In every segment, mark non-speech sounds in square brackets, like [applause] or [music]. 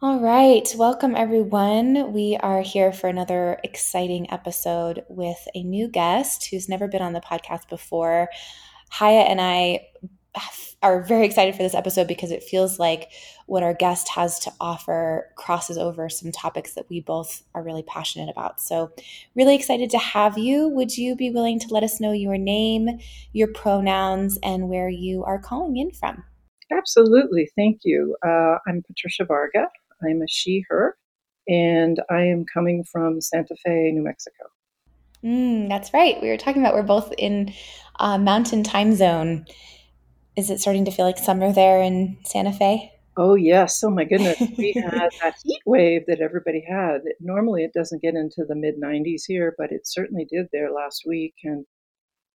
All right, welcome everyone. We are here for another exciting episode with a new guest who's never been on the podcast before. Haya and I are very excited for this episode because it feels like what our guest has to offer crosses over some topics that we both are really passionate about. So, really excited to have you. Would you be willing to let us know your name, your pronouns, and where you are calling in from? Absolutely. Thank you. Uh, I'm Patricia Varga. I'm a she, her, and I am coming from Santa Fe, New Mexico. Mm, that's right. We were talking about we're both in uh, mountain time zone. Is it starting to feel like summer there in Santa Fe? Oh, yes. Oh, my goodness. We [laughs] had that heat wave that everybody had. Normally, it doesn't get into the mid 90s here, but it certainly did there last week. And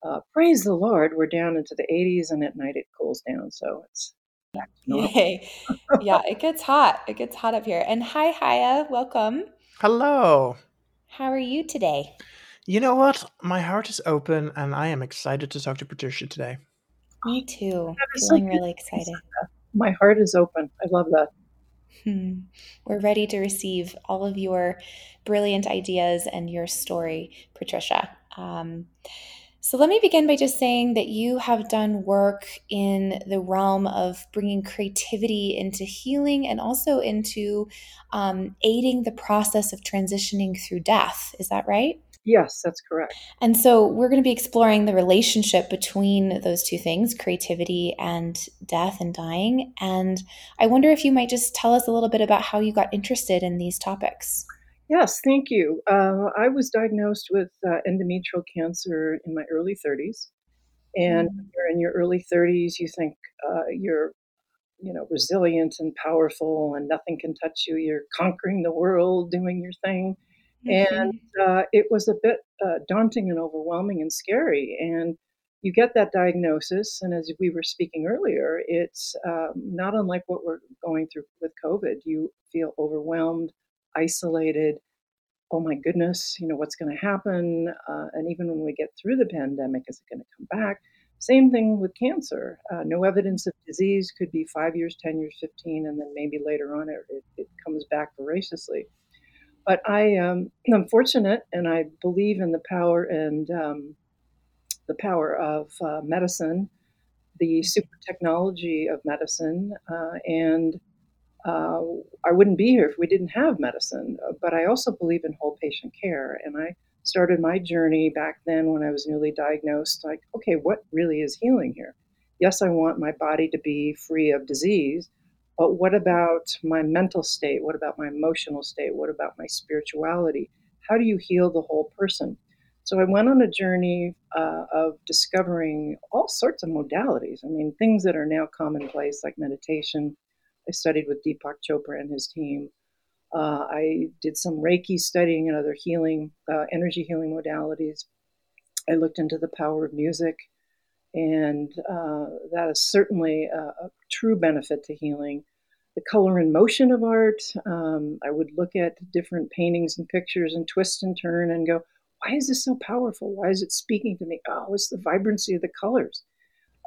uh, praise the Lord, we're down into the 80s, and at night it cools down. So it's Yay. yeah, it gets hot. It gets hot up here. And hi, Haya. Welcome. Hello. How are you today? You know what? My heart is open and I am excited to talk to Patricia today. Me too. Feeling so really excited. My heart is open. I love that. Hmm. We're ready to receive all of your brilliant ideas and your story, Patricia. Um, so let me begin by just saying that you have done work in the realm of bringing creativity into healing and also into um, aiding the process of transitioning through death. Is that right? Yes, that's correct. And so we're going to be exploring the relationship between those two things, creativity and death and dying. And I wonder if you might just tell us a little bit about how you got interested in these topics. Yes, thank you. Uh, I was diagnosed with uh, endometrial cancer in my early 30s. And mm. you're in your early 30s, you think uh, you're, you know, resilient and powerful, and nothing can touch you. You're conquering the world, doing your thing, mm-hmm. and uh, it was a bit uh, daunting and overwhelming and scary. And you get that diagnosis, and as we were speaking earlier, it's um, not unlike what we're going through with COVID. You feel overwhelmed isolated. Oh my goodness, you know, what's going to happen? Uh, and even when we get through the pandemic, is it going to come back? Same thing with cancer. Uh, no evidence of disease could be five years, 10 years, 15, and then maybe later on it, it, it comes back voraciously. But I, um, [clears throat] I'm fortunate and I believe in the power and um, the power of uh, medicine, the super technology of medicine, uh, and uh, I wouldn't be here if we didn't have medicine. Uh, but I also believe in whole patient care. And I started my journey back then when I was newly diagnosed like, okay, what really is healing here? Yes, I want my body to be free of disease, but what about my mental state? What about my emotional state? What about my spirituality? How do you heal the whole person? So I went on a journey uh, of discovering all sorts of modalities. I mean, things that are now commonplace like meditation, I studied with Deepak Chopra and his team. Uh, I did some Reiki studying and other healing, uh, energy healing modalities. I looked into the power of music, and uh, that is certainly a, a, true benefit to healing. The color and motion of art. Um, I would look at different paintings and pictures and twist and turn and go, why is this so powerful? Why is it speaking to me? Oh, it's the vibrancy of the colors.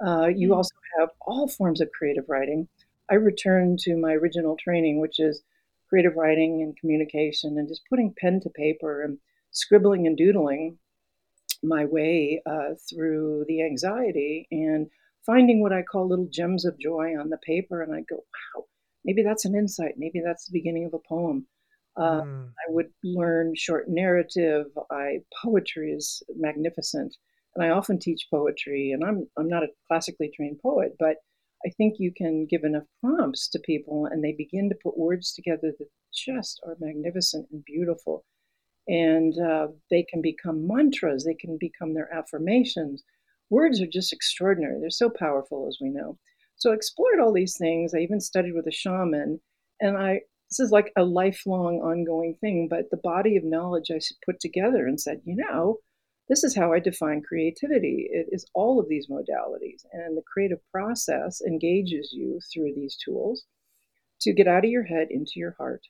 Uh, you mm. also have all forms of creative writing. I returned to my original training, which is creative writing and communication, and just putting pen to paper and scribbling and doodling my way uh, through the anxiety and finding what I call little gems of joy on the paper. And I go, wow, maybe that's an insight. Maybe that's the beginning of a poem. Uh, mm. I would learn short narrative. I poetry is magnificent, and I often teach poetry. And I'm I'm not a classically trained poet, but I think you can give enough prompts to people and they begin to put words together that just are magnificent and beautiful. And uh, they can become mantras, they can become their affirmations. Words are just extraordinary. They're so powerful, as we know. So I explored all these things. I even studied with a shaman. And I, this is like a lifelong ongoing thing, but the body of knowledge I put together and said, you know, this is how I define creativity. It is all of these modalities, and the creative process engages you through these tools to get out of your head into your heart,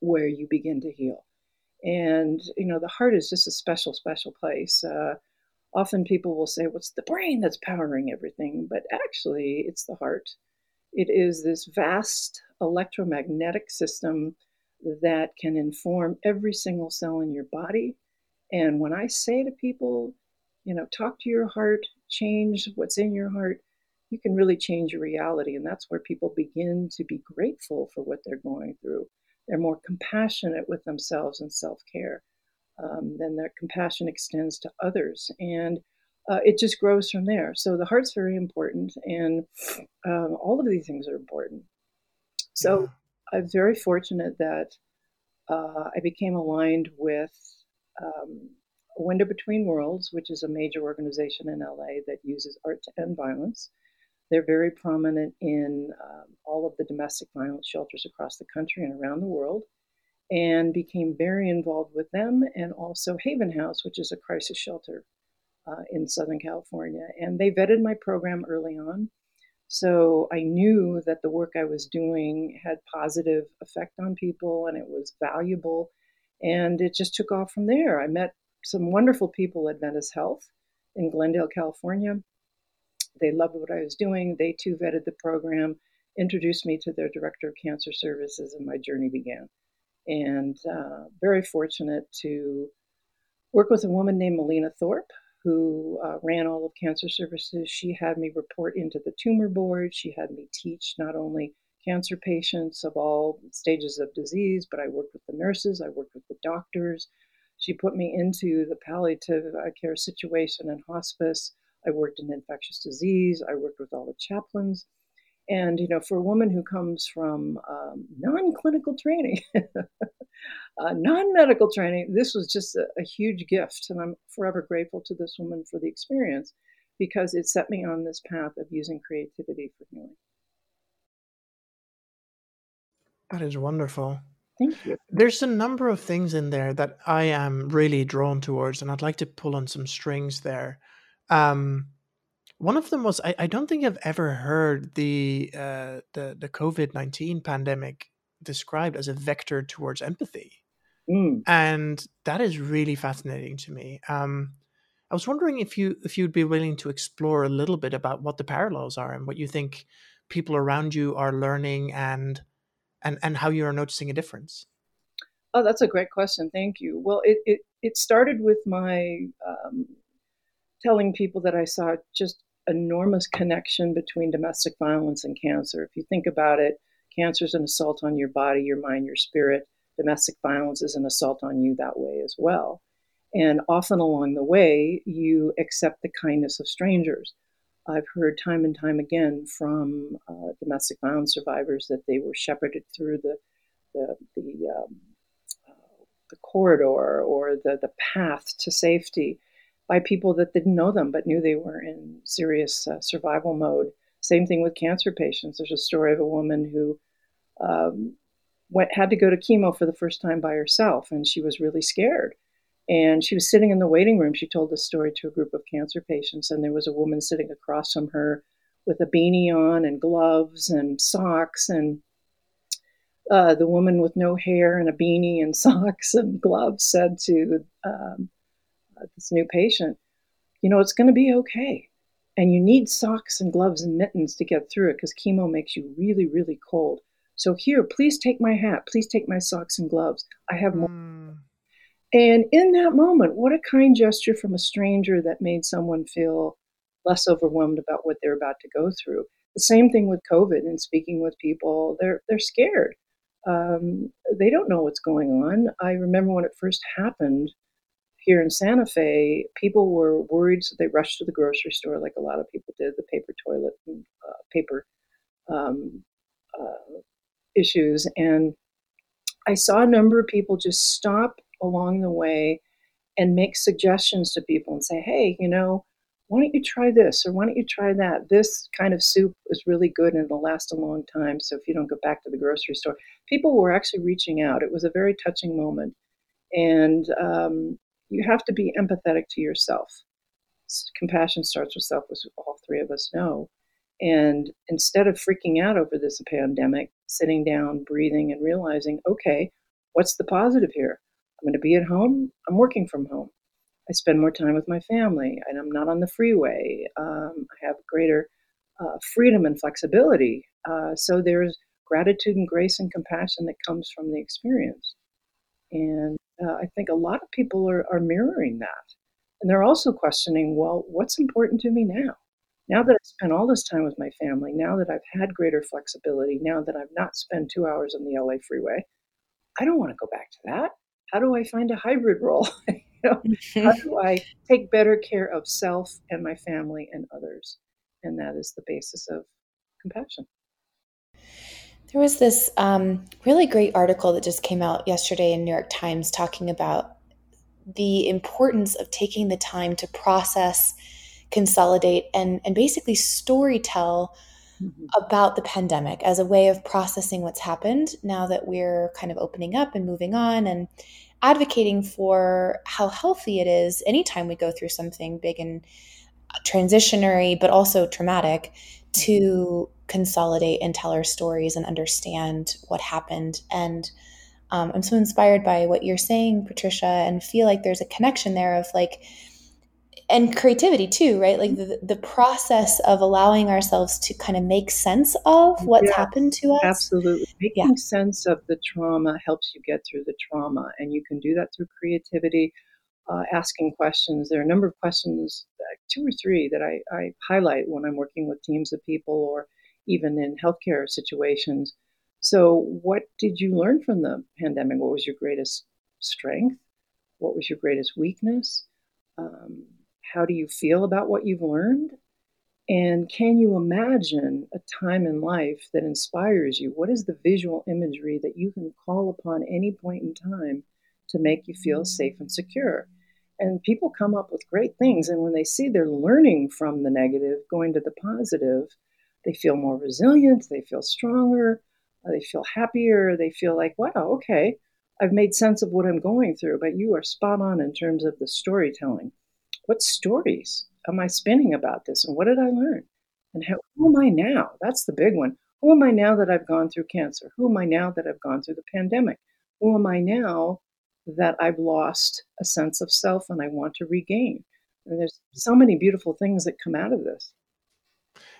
where you begin to heal. And you know, the heart is just a special, special place. Uh, often people will say, "What's well, the brain that's powering everything?" But actually, it's the heart. It is this vast electromagnetic system that can inform every single cell in your body. And when I say to people, you know, talk to your heart, change what's in your heart, you can really change your reality. And that's where people begin to be grateful for what they're going through. They're more compassionate with themselves and self care. Um, then their compassion extends to others. And uh, it just grows from there. So the heart's very important, and um, all of these things are important. So yeah. I'm very fortunate that uh, I became aligned with um, Window Between Worlds, which is a major organization in LA that uses art to end violence. They're very prominent in um, all of the domestic violence shelters across the country and around the world, and became very involved with them and also Haven House, which is a crisis shelter uh, in Southern California. And they vetted my program early on. So I knew that the work I was doing had positive effect on people and it was valuable. And it just took off from there. I met some wonderful people at Ventus Health in Glendale, California. They loved what I was doing. They too vetted the program, introduced me to their director of cancer services, and my journey began. And uh, very fortunate to work with a woman named Melina Thorpe, who uh, ran all of cancer services. She had me report into the tumor board. She had me teach not only cancer patients of all stages of disease, but I worked with the nurses, I worked with the doctors. She put me into the palliative uh, care situation and hospice. I worked in infectious disease. I worked with all the chaplains. And, you know, for a woman who comes from um, non clinical training, [laughs] uh, non medical training, this was just a, a huge gift. And I'm forever grateful to this woman for the experience because it set me on this path of using creativity for healing. That is wonderful. Thank you. There's a number of things in there that I am really drawn towards, and I'd like to pull on some strings there. Um, one of them was I, I don't think I've ever heard the uh, the the COVID nineteen pandemic described as a vector towards empathy, mm. and that is really fascinating to me. Um, I was wondering if you if you'd be willing to explore a little bit about what the parallels are and what you think people around you are learning and and and how you are noticing a difference. Oh, that's a great question. Thank you. Well, it it, it started with my um, telling people that I saw just enormous connection between domestic violence and cancer. If you think about it, cancer is an assault on your body, your mind, your spirit. Domestic violence is an assault on you that way as well. And often along the way, you accept the kindness of strangers. I've heard time and time again from uh, domestic violence survivors that they were shepherded through the the the, um, uh, the corridor or the the path to safety by people that didn't know them but knew they were in serious uh, survival mode. Same thing with cancer patients. There's a story of a woman who um, went had to go to chemo for the first time by herself, and she was really scared. And she was sitting in the waiting room. She told this story to a group of cancer patients, and there was a woman sitting across from her with a beanie on and gloves and socks and uh, the woman with no hair and a beanie and [laughs] socks and gloves said to um, uh, this new patient, you know, it's going to be okay. And you need socks and gloves and mittens to get through it because chemo makes you really, really cold. So here, please take my hat. Please take my socks and gloves. I have more. Mm. And in that moment, what a kind gesture from a stranger that made someone feel less overwhelmed about what they're about to go through. The same thing with COVID and speaking with people, they're they're scared. Um, they don't know what's going on. I remember when it first happened, here in Santa Fe, people were worried, so they rushed to the grocery store, like a lot of people did, the paper toilet and uh, paper um, uh, issues. And I saw a number of people just stop along the way and make suggestions to people and say, hey, you know, why don't you try this or why don't you try that? This kind of soup is really good and it'll last a long time. So if you don't go back to the grocery store, people were actually reaching out. It was a very touching moment. And um, you have to be empathetic to yourself. Compassion starts with self, as all three of us know. And instead of freaking out over this pandemic, sitting down, breathing, and realizing, okay, what's the positive here? I'm going to be at home. I'm working from home. I spend more time with my family, and I'm not on the freeway. Um, I have greater uh, freedom and flexibility Uh, so there's gratitude and grace and compassion that comes from the experience. And uh, I think a lot of people are, are mirroring that. And they're also questioning, well, what's important to me now? Now that I've spent all this time with my family, now that I've had greater flexibility, now that I've not spent two hours on the LA freeway, I don't want to go back to that. How do I find a hybrid role? [laughs] you know, how do I [laughs] take better care of self and my family and others? And that is the basis of compassion. There was this um, really great article that just came out yesterday in New York Times talking about the importance of taking the time to process, consolidate, and, and basically story tell mm-hmm. [laughs] about the pandemic as a way of processing what's happened now that we're kind of opening up and moving on and advocating for how healthy it is anytime we go through something big and transitionary, but also traumatic to consolidate and tell our stories and understand what happened. And um, I'm so inspired by what you're saying, Patricia, and feel like there's a connection there of like, and creativity too, right? Like the, the process of allowing ourselves to kind of make sense of what's yes, happened to us. Absolutely. Making yeah. sense of the trauma helps you get through the trauma. And you can do that through creativity, uh, asking questions. There are a number of questions, two or three, that I, I highlight when I'm working with teams of people or even in healthcare situations. So, what did you learn from the pandemic? What was your greatest strength? What was your greatest weakness? Um, how do you feel about what you've learned? And can you imagine a time in life that inspires you? What is the visual imagery that you can call upon any point in time to make you feel mm-hmm. safe and secure? And people come up with great things. And when they see they're learning from the negative, going to the positive, they feel more resilient, they feel stronger, uh, they feel happier, they feel like, wow, okay, I've made sense of what I'm going through. But you are spot on in terms of the storytelling. What stories am I spinning about this? And what did I learn? And how, who am I now? That's the big one. Who am I now that I've gone through cancer? Who am I now that I've gone through the pandemic? Who am I now that I've lost a sense of self and I want to regain. And there's so many beautiful things that come out of this.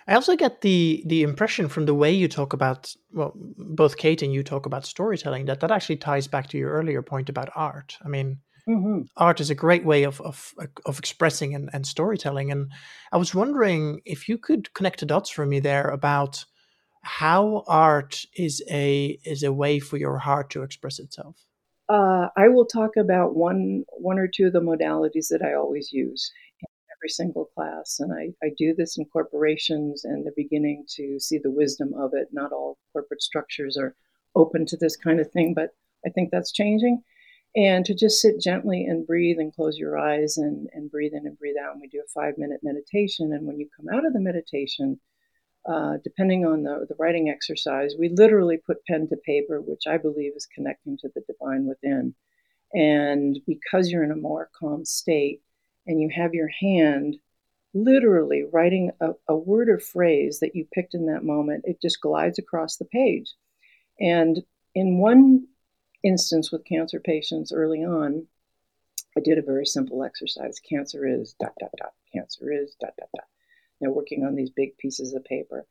I also get the the impression from the way you talk about well, both Kate and you talk about storytelling that that actually ties back to your earlier point about art. I mean, mm-hmm. art is a great way of of of expressing and, and storytelling. And I was wondering if you could connect the dots for me there about how art is a is a way for your heart to express itself. Uh, I will talk about one one or two of the modalities that I always use in every single class, and I, I do this in corporations, and they're beginning to see the wisdom of it. Not all corporate structures are open to this kind of thing, but I think that's changing. And to just sit gently and breathe and close your eyes and, and breathe in and breathe out. And we do a five minute meditation. And when you come out of the meditation, uh, depending on the, the writing exercise, we literally put pen to paper, which I believe is connecting to the divine within. And because you're in a more calm state and you have your hand literally writing a, a word or phrase that you picked in that moment, it just glides across the page. And in one instance with cancer patients early on, I did a very simple exercise. Cancer is dot, dot, dot. Cancer is dot, dot, dot. They're working on these big pieces of paper.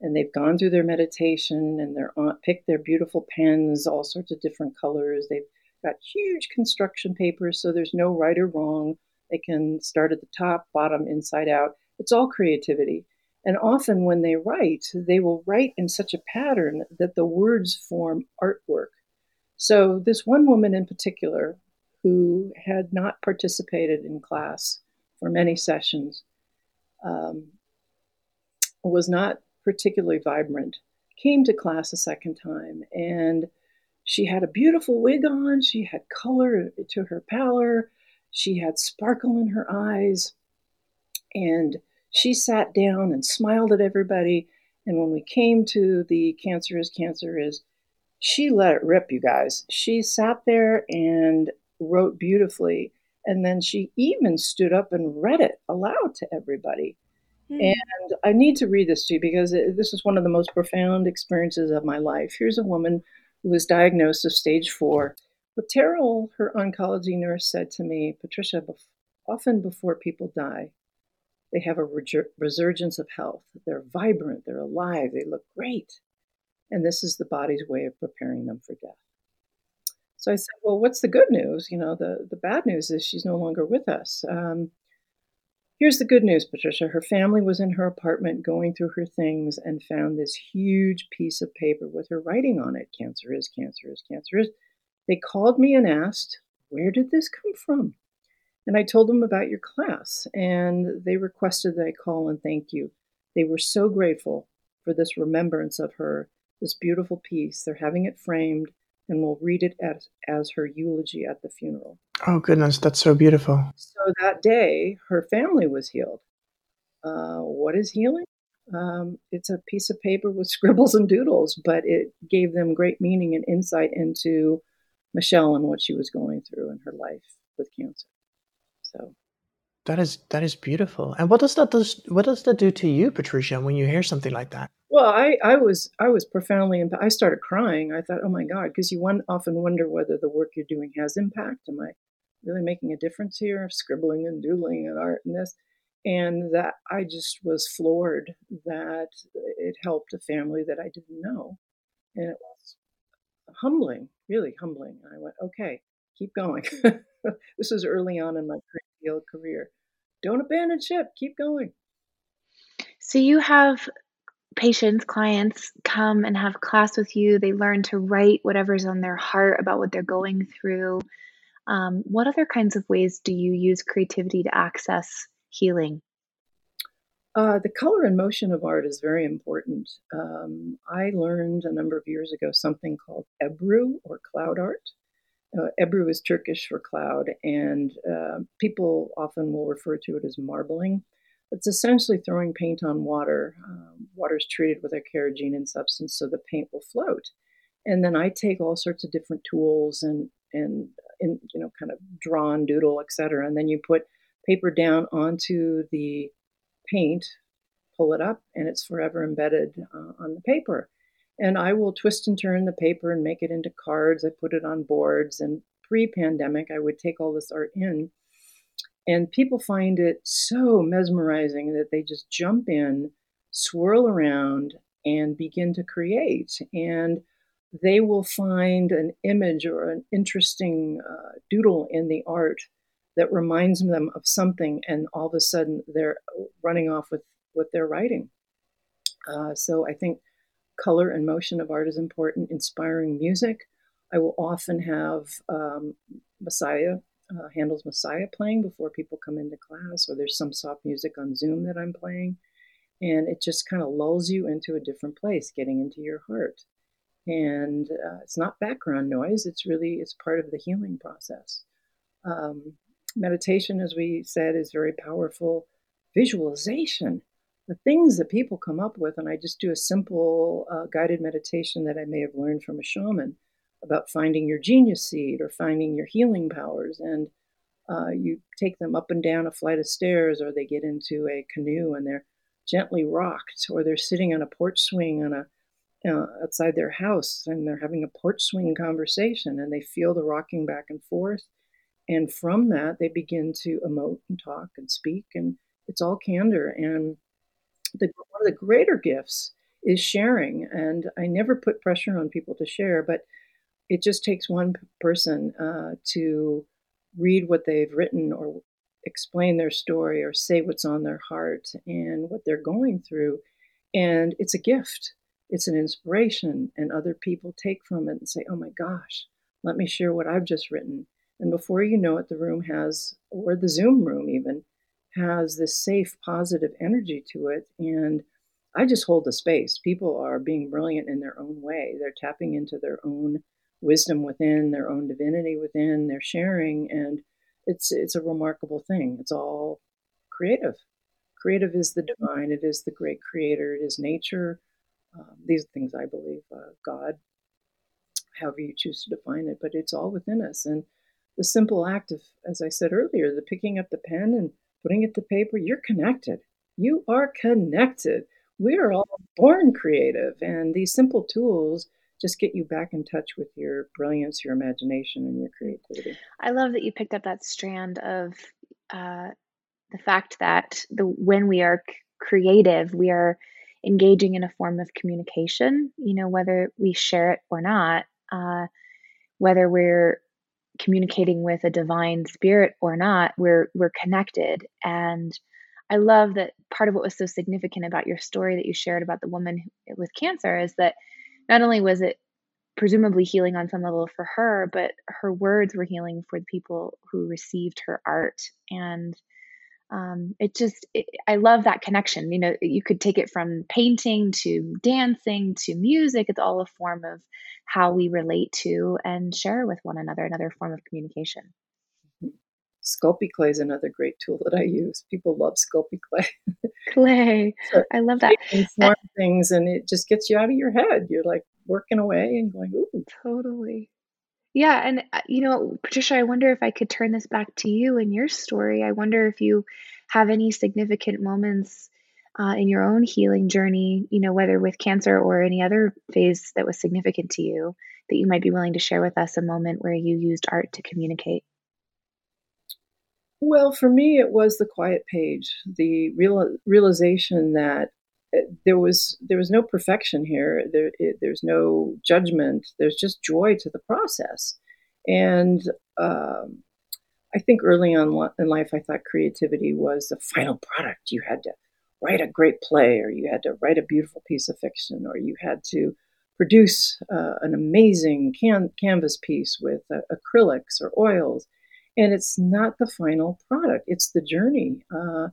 And they've gone through their meditation and they're on, picked their beautiful pens, all sorts of different colors. They've got huge construction papers, so there's no right or wrong. They can start at the top, bottom, inside out. It's all creativity. And often when they write, they will write in such a pattern that the words form artwork. So, this one woman in particular, who had not participated in class for many sessions, um, was not particularly vibrant, came to class a second time and she had a beautiful wig on. She had color to her pallor. She had sparkle in her eyes. And she sat down and smiled at everybody. And when we came to the cancer is, cancer is, she let it rip, you guys. She sat there and wrote beautifully. And then she even stood up and read it aloud to everybody. Mm. And I need to read this to you because it, this is one of the most profound experiences of my life. Here's a woman who was diagnosed with stage four. But Terrell, her oncology nurse, said to me, Patricia, often before people die, They have a resurgence of health. They're vibrant, they're alive, they look great. And this is the body's way of preparing them for death. So I said, Well, what's the good news? You know, the, the bad news is she's no longer with us. Um, here's the good news, Patricia. Her family was in her apartment going through her things and found this huge piece of paper with her writing on it cancer is, cancer is, cancer is. They called me and asked, Where did this come from? And I told them about your class, and they requested that I call and thank you. They were so grateful for this remembrance of her, this beautiful piece. They're having it framed and we'll read it as, as her eulogy at the funeral. Oh, goodness, that's so beautiful. So that day, her family was healed. Uh, what is healing? Um, it's a piece of paper with [laughs] scribbles and doodles, but it gave them great meaning and insight into Michelle and what she was going through in her life with cancer. So that is that is beautiful. And what does that does what does that do to you, Patricia, when you hear something like that? Well, I, I was I was profoundly I started crying. I thought, oh my God, because you one, often wonder whether the work you're doing has impact. Am I really making a difference here? Scribbling and doodling and art and this, and that I just was floored that it helped a family that I didn't know, and it was humbling, really humbling. And I went, okay, keep going. [laughs] this was early on in my career. Don't abandon ship. Keep going. So you have patients, clients come and have class with you. They learn to write whatever's on their heart about what they're going through. Um, what other kinds of ways do you use creativity to access healing? Uh, the color and motion of art is very important. Um, I learned a number of years ago something called Ebru or cloud art. Uh, Ebru is Turkish for cloud, and uh, people often will refer to it as marbling. It's essentially throwing paint on water. Um, water is treated with a carrageenan substance so the paint will float. And then I take all sorts of different tools and and, and you know kind of draw and doodle, etc. And then you put paper down onto the paint, pull it up, and it's forever embedded uh, on the paper. And I will twist and turn the paper and make it into cards. I put it on boards. And pre pandemic, I would take all this art in and people find it so mesmerizing that they just jump in, swirl around, and begin to create. And they will find an image or an interesting uh, doodle in the art that reminds them of something, and all of a sudden they're running off with what they're writing. Uh, so I think color and motion of art is important. Inspiring music. I will often have um, Messiah uh, Handel's Messiah playing before people come into class, or there's some soft music on Zoom that I'm playing. And it just kind of lulls you into a different place, getting into your heart. And uh, it's not background noise, it's really it's part of the healing process. Um, meditation, as we said, is very powerful. Visualization, the things that people come up with, and I just do a simple uh, guided meditation that I may have learned from a shaman about finding your genius seed or finding your healing powers. And uh, you take them up and down a flight of stairs, or they get into a canoe and they're gently rocked, or they're sitting on a porch swing on a uh, outside their house and they're having a porch swing conversation and they feel the rocking back and forth. And from that, they begin to emote and talk and speak, and it's all candor. And the, one of the greater gifts is sharing. And I never put pressure on people to share, but it just takes one person uh, to read what they've written or explain their story or say what's on their heart and what they're going through. And it's a gift, it's an inspiration. And other people take from it and say, oh my gosh, let me share what I've just written. And before you know it, the room has, or the Zoom room even, has this safe, positive energy to it. And I just hold the space. People are being brilliant in their own way. They're tapping into their own wisdom within, their own divinity within, they're sharing, and it's it's a remarkable thing. It's all creative. Creative is the divine. It is the great creator. It is nature. Um, these things I believe, uh, God, however you choose to define it, but it's all within us. And the simple act of, as I said earlier, the picking up the pen and putting it to paper, you're connected. You are connected. We are all born creative, and these simple tools just get you back in touch with your brilliance, your imagination, and your creativity. I love that you picked up that strand of uh, the fact that the when we are creative, we are engaging in a form of communication. You know, whether we share it or not, uh, whether we're communicating with a divine spirit or not, we're we're connected. And I love that part of what was so significant about your story that you shared about the woman with cancer is that not only was it presumably healing on some level for her, but her words were healing for the people who received her art. And um, it just, it, I love that connection. You know, you could take it from painting to dancing to music. It's all a form of how we relate to and share with one another, another form of communication. Sculpey clay is another great tool that I use. People love Sculpey clay. clay. [laughs] so I love that. Form things and it just gets you out of your head. You're like working away and going, ooh. Totally. Yeah, and uh, you know, Patricia, I wonder if I could turn this back to you and your story. I wonder if you have any significant moments uh, in your own healing journey, you know, whether with cancer or any other phase that was significant to you, that you might be willing to share with us a moment where you used art to communicate. Well, for me, it was the quiet page, the real, realization that there was there was no perfection here. There it, there's no judgment. There's just joy to the process, and um, I think early on in life, I thought creativity was the final product. You had to write a great play, or you had to write a beautiful piece of fiction, or you had to produce uh, an amazing can- canvas piece with uh, acrylics or oils. And it's not the final product; it's the journey. Uh,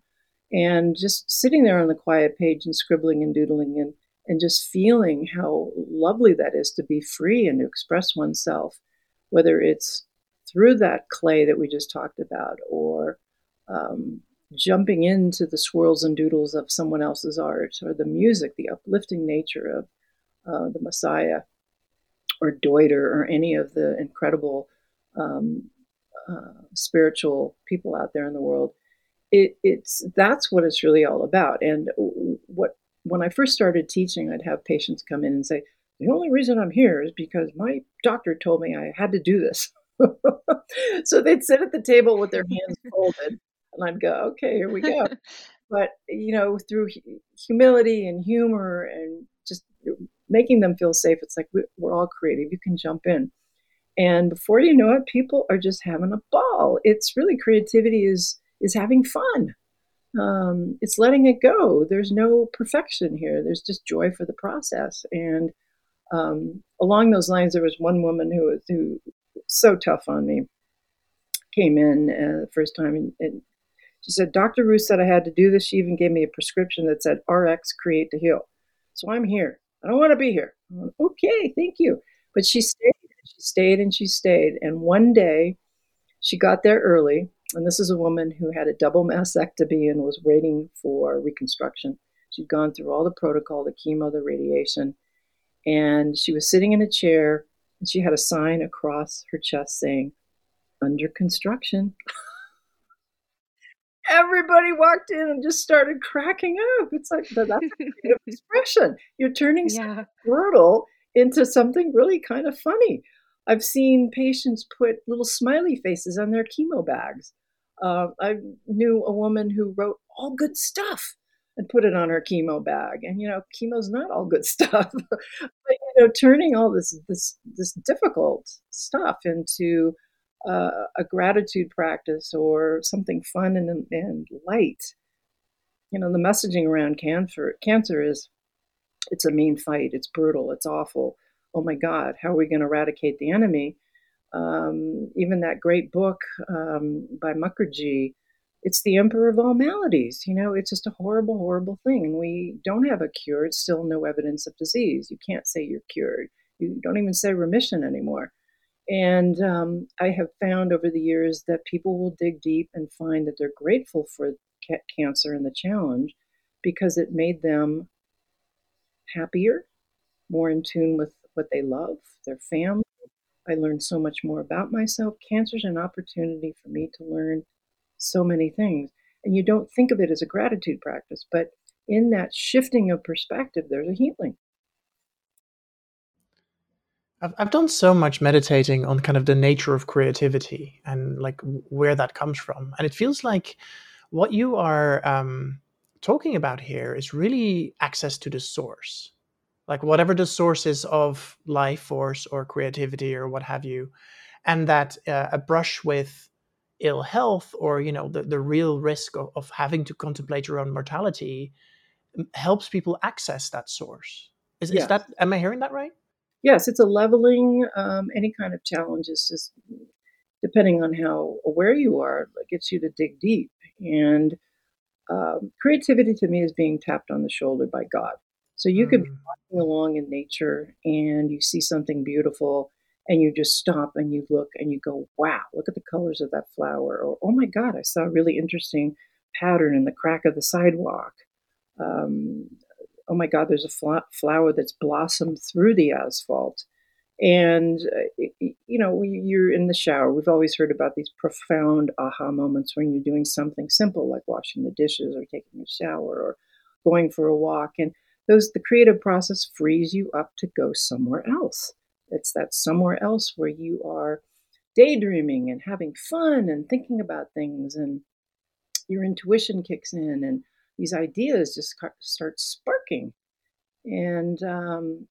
and just sitting there on the quiet page and scribbling and doodling and and just feeling how lovely that is to be free and to express oneself, whether it's through that clay that we just talked about or um, jumping into the swirls and doodles of someone else's art or the music, the uplifting nature of uh, the Messiah or Deuter or any of the incredible um, uh, spiritual people out there in the world it, it's that's what it's really all about. And what when I first started teaching, I'd have patients come in and say, "The only reason I'm here is because my doctor told me I had to do this." [laughs] so they'd sit at the table with their hands [laughs] folded, and I'd go, "Okay, here we go." [laughs] but you know, through humility and humor and just uh, making them feel safe, it's like we're all creative. You can jump in. And before you know it, people are just having a ball. It's really creativity is is having fun. Um, it's letting it go. There's no perfection here. There's just joy for the process. And um, along those lines, there was one woman who was who so tough on me. Came in uh, the first time and, and she said, Dr. Ruth said I had to do this. She even gave me a prescription that said RX create to heal. So I'm here. I don't want to be here. Went, okay, thank you. But she stayed. And she stayed and she stayed. And one day she got there early and this is a woman who had a double mastectomy and was waiting for reconstruction. She'd gone through all the protocol, the chemo, the radiation, and she was sitting in a chair and she had a sign across her chest saying, under construction. [laughs] Everybody walked in and just started cracking up. It's like that's a creative expression. You're turning yeah. brutal into something really kind of funny. I've seen patients put little smiley faces on their chemo bags. Uh, I knew a woman who wrote all good stuff and put it on her chemo bag. And you know, chemo's not all good [laughs] stuff. but you know, turning all this this this difficult stuff into uh, a gratitude practice or something fun and, and light. You know, the messaging around cancer cancer is it's a mean fight, it's brutal, it's awful. Oh my God, how are we going to eradicate the enemy? Um, even that great book um, by Mukherjee, it's the emperor of all maladies. You know, it's just a horrible, horrible thing. And we don't have a cure. It's still no evidence of disease. You can't say you're cured. You don't even say remission anymore. And um, I have found over the years that people will dig deep and find that they're grateful for ca- cancer and the challenge because it made them happier, more in tune with what they love, their family, I learned so much more about myself. Cancer is an opportunity for me to learn so many things. And you don't think of it as a gratitude practice, but in that shifting of perspective, there's a healing. I've, I've done so much meditating on kind of the nature of creativity and like where that comes from. And it feels like what you are um, talking about here is really access to the source, like whatever the sources of life force or creativity or what have you, and that uh, a brush with ill health or you know the, the real risk of, of having to contemplate your own mortality helps people access that source. Is, yes. is that am I hearing that right? Yes, it's a leveling. Um, any kind of challenge is just depending on how aware you are, it gets you to dig deep. And um, creativity to me is being tapped on the shoulder by God. So you could be mm. walking along in nature and you see something beautiful and you just stop and you look and you go, wow, look at the colors of that flower. Or, oh my God, I saw a really interesting pattern in the crack of the sidewalk. Um, oh my God, there's a flower that's blossomed through the asphalt. And, uh, you know, you're in the shower. We've always heard about these profound aha moments when you're doing something simple like washing the dishes or taking a shower or going for a walk. And those, the creative process frees you up to go somewhere else. It's that somewhere else where you are daydreaming and having fun and thinking about things and your intuition kicks in and these ideas just start sparking and um,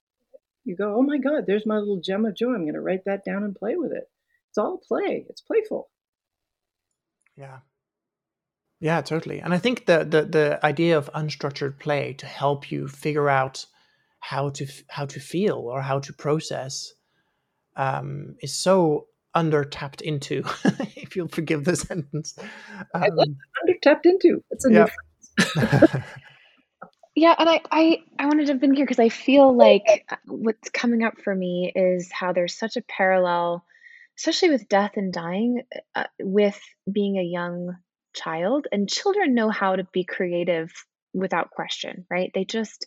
you go, oh my God, there's my little gem of joy. I'm going to write that down and play with it. It's all play. It's playful. Yeah. Yeah, totally. And I think the the the idea of unstructured play to help you figure out how to how to feel or how to process um, is so under tapped into. [laughs] if you'll forgive the [laughs] sentence, um, I love under tapped into. It's a yeah. new [laughs] Yeah, and I I I wanted to jump in here because I feel like uh, what's coming up for me is how there's such a parallel, especially with death and dying, uh, with being a young child. And children know how to be creative without question, right? They just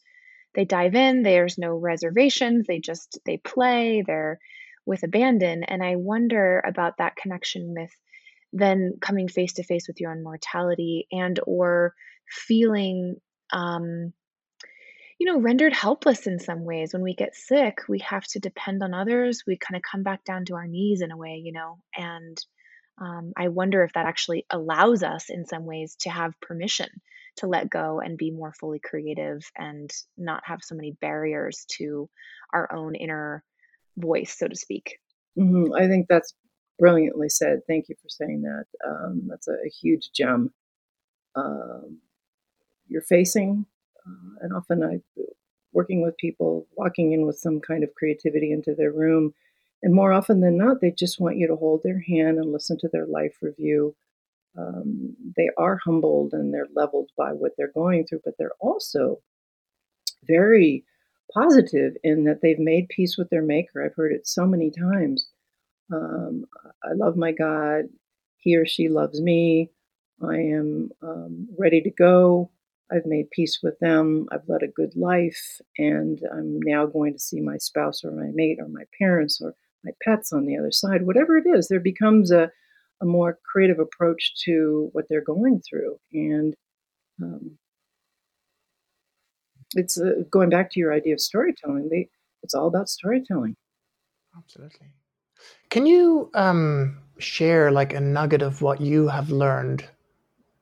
they dive in. There's no reservations. They just they play. They're with abandon. And I wonder about that connection with then coming face to face with your own mortality and or feeling um, you know, rendered helpless in some ways. When we get sick, we have to depend on others. We kind of come back down to our knees in a way, you know, and um, I wonder if that actually allows us in some ways to have permission to let go and be more fully creative and not have so many barriers to our own inner voice, so to speak. Mm-hmm. I think that's brilliantly said. Thank you for saying that. Um, that's a, a, huge gem. Um, you're facing uh, and often I, working with people, walking in with some kind of creativity into their room, and more often than not, they just want you to hold their hand and listen to their life review. Um, they are humbled and they're leveled by what they're going through, but they're also very positive in that they've made peace with their maker. I've heard it so many times. Um, I love my God. He or she loves me. I am um, ready to go. I've made peace with them. I've led a good life, and I'm now going to see my spouse or my mate or my parents or my pets on the other side. Whatever it is, there becomes a, a more creative approach to what they're going through. And um, it's uh, going back to your idea of storytelling. They, it's all about storytelling. Absolutely. Can you um, share like a nugget of what you have learned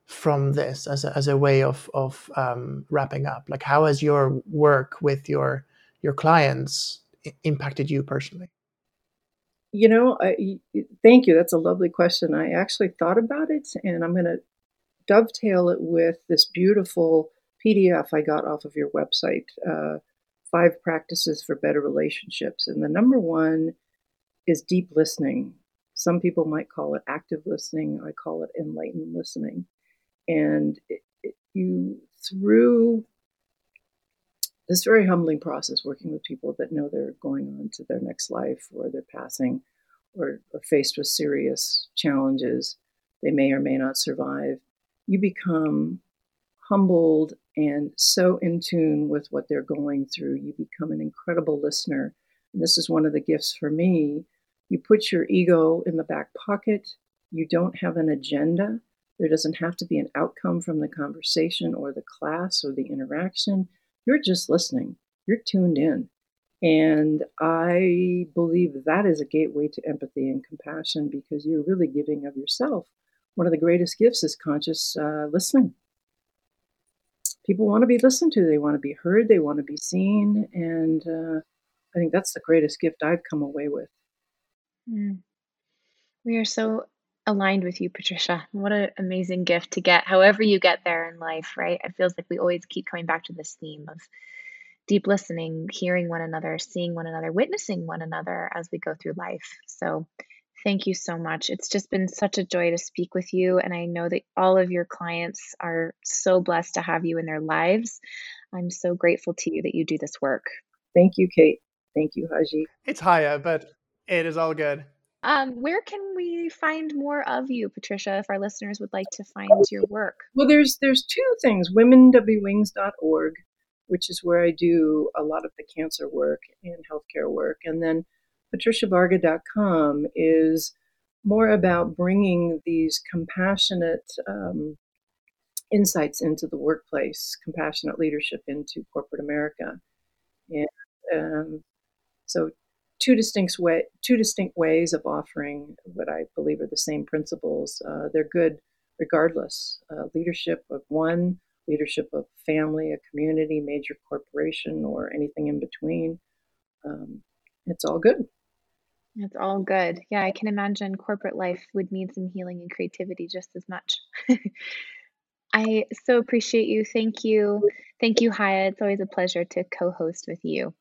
from this as a, as a way of of um, wrapping up? Like, how has your work with your your clients impacted you personally? You know, I, thank you. That's a lovely question. I actually thought about it, and I'm going to dovetail it with this beautiful PDF I got off of your website. Uh, five practices for better relationships, and the number one is deep listening. Some people might call it active listening. I call it enlightened listening and it, it, you through this very humbling process working with people that know they're going on to their next life or they're passing or, or faced with serious challenges they may or may not survive. You become humbled and so in tune with what they're going through. You become an incredible listener. And this is one of the gifts for me. You put your ego in the back pocket. You don't have an agenda. There doesn't have to be an outcome from the conversation or the class or the interaction. You're just listening, you're tuned in. And I believe that is a gateway to empathy and compassion because you're really giving of yourself one of the greatest gifts is conscious uh, listening. People want to be listened to, they want to be heard, they want to be seen. And uh, I think that's the greatest gift I've come away with. Mm. We are so aligned with you, Patricia. What an amazing gift to get, however, you get there in life, right? It feels like we always keep coming back to this theme of deep listening, hearing one another, seeing one another, witnessing one another as we go through life. So, thank you so much. It's just been such a joy to speak with you. And I know that all of your clients are so blessed to have you in their lives. I'm so grateful to you that you do this work. Thank you, Kate. Thank you, Haji. It's Haya, but it is all good. Um, where can we find more of you, Patricia, if our listeners would like to find your work? Well, there's there's two things. WomenWWings.org, which is where I do a lot of the cancer work and healthcare work, and then PatriciaVarga.com is more about bringing these compassionate um, insights into the workplace, compassionate leadership into corporate America, and um, so two distinct way two distinct ways of offering what I believe are the same principles. Uh, they're good regardless. Uh, leadership of one, leadership of family, a community, major corporation, or anything in between. Um, it's all good. It's all good. Yeah, I can imagine corporate life would need some healing and creativity just as much. [laughs] I so appreciate you. Thank you. Thank you, Haya. It's always a pleasure to co host with you.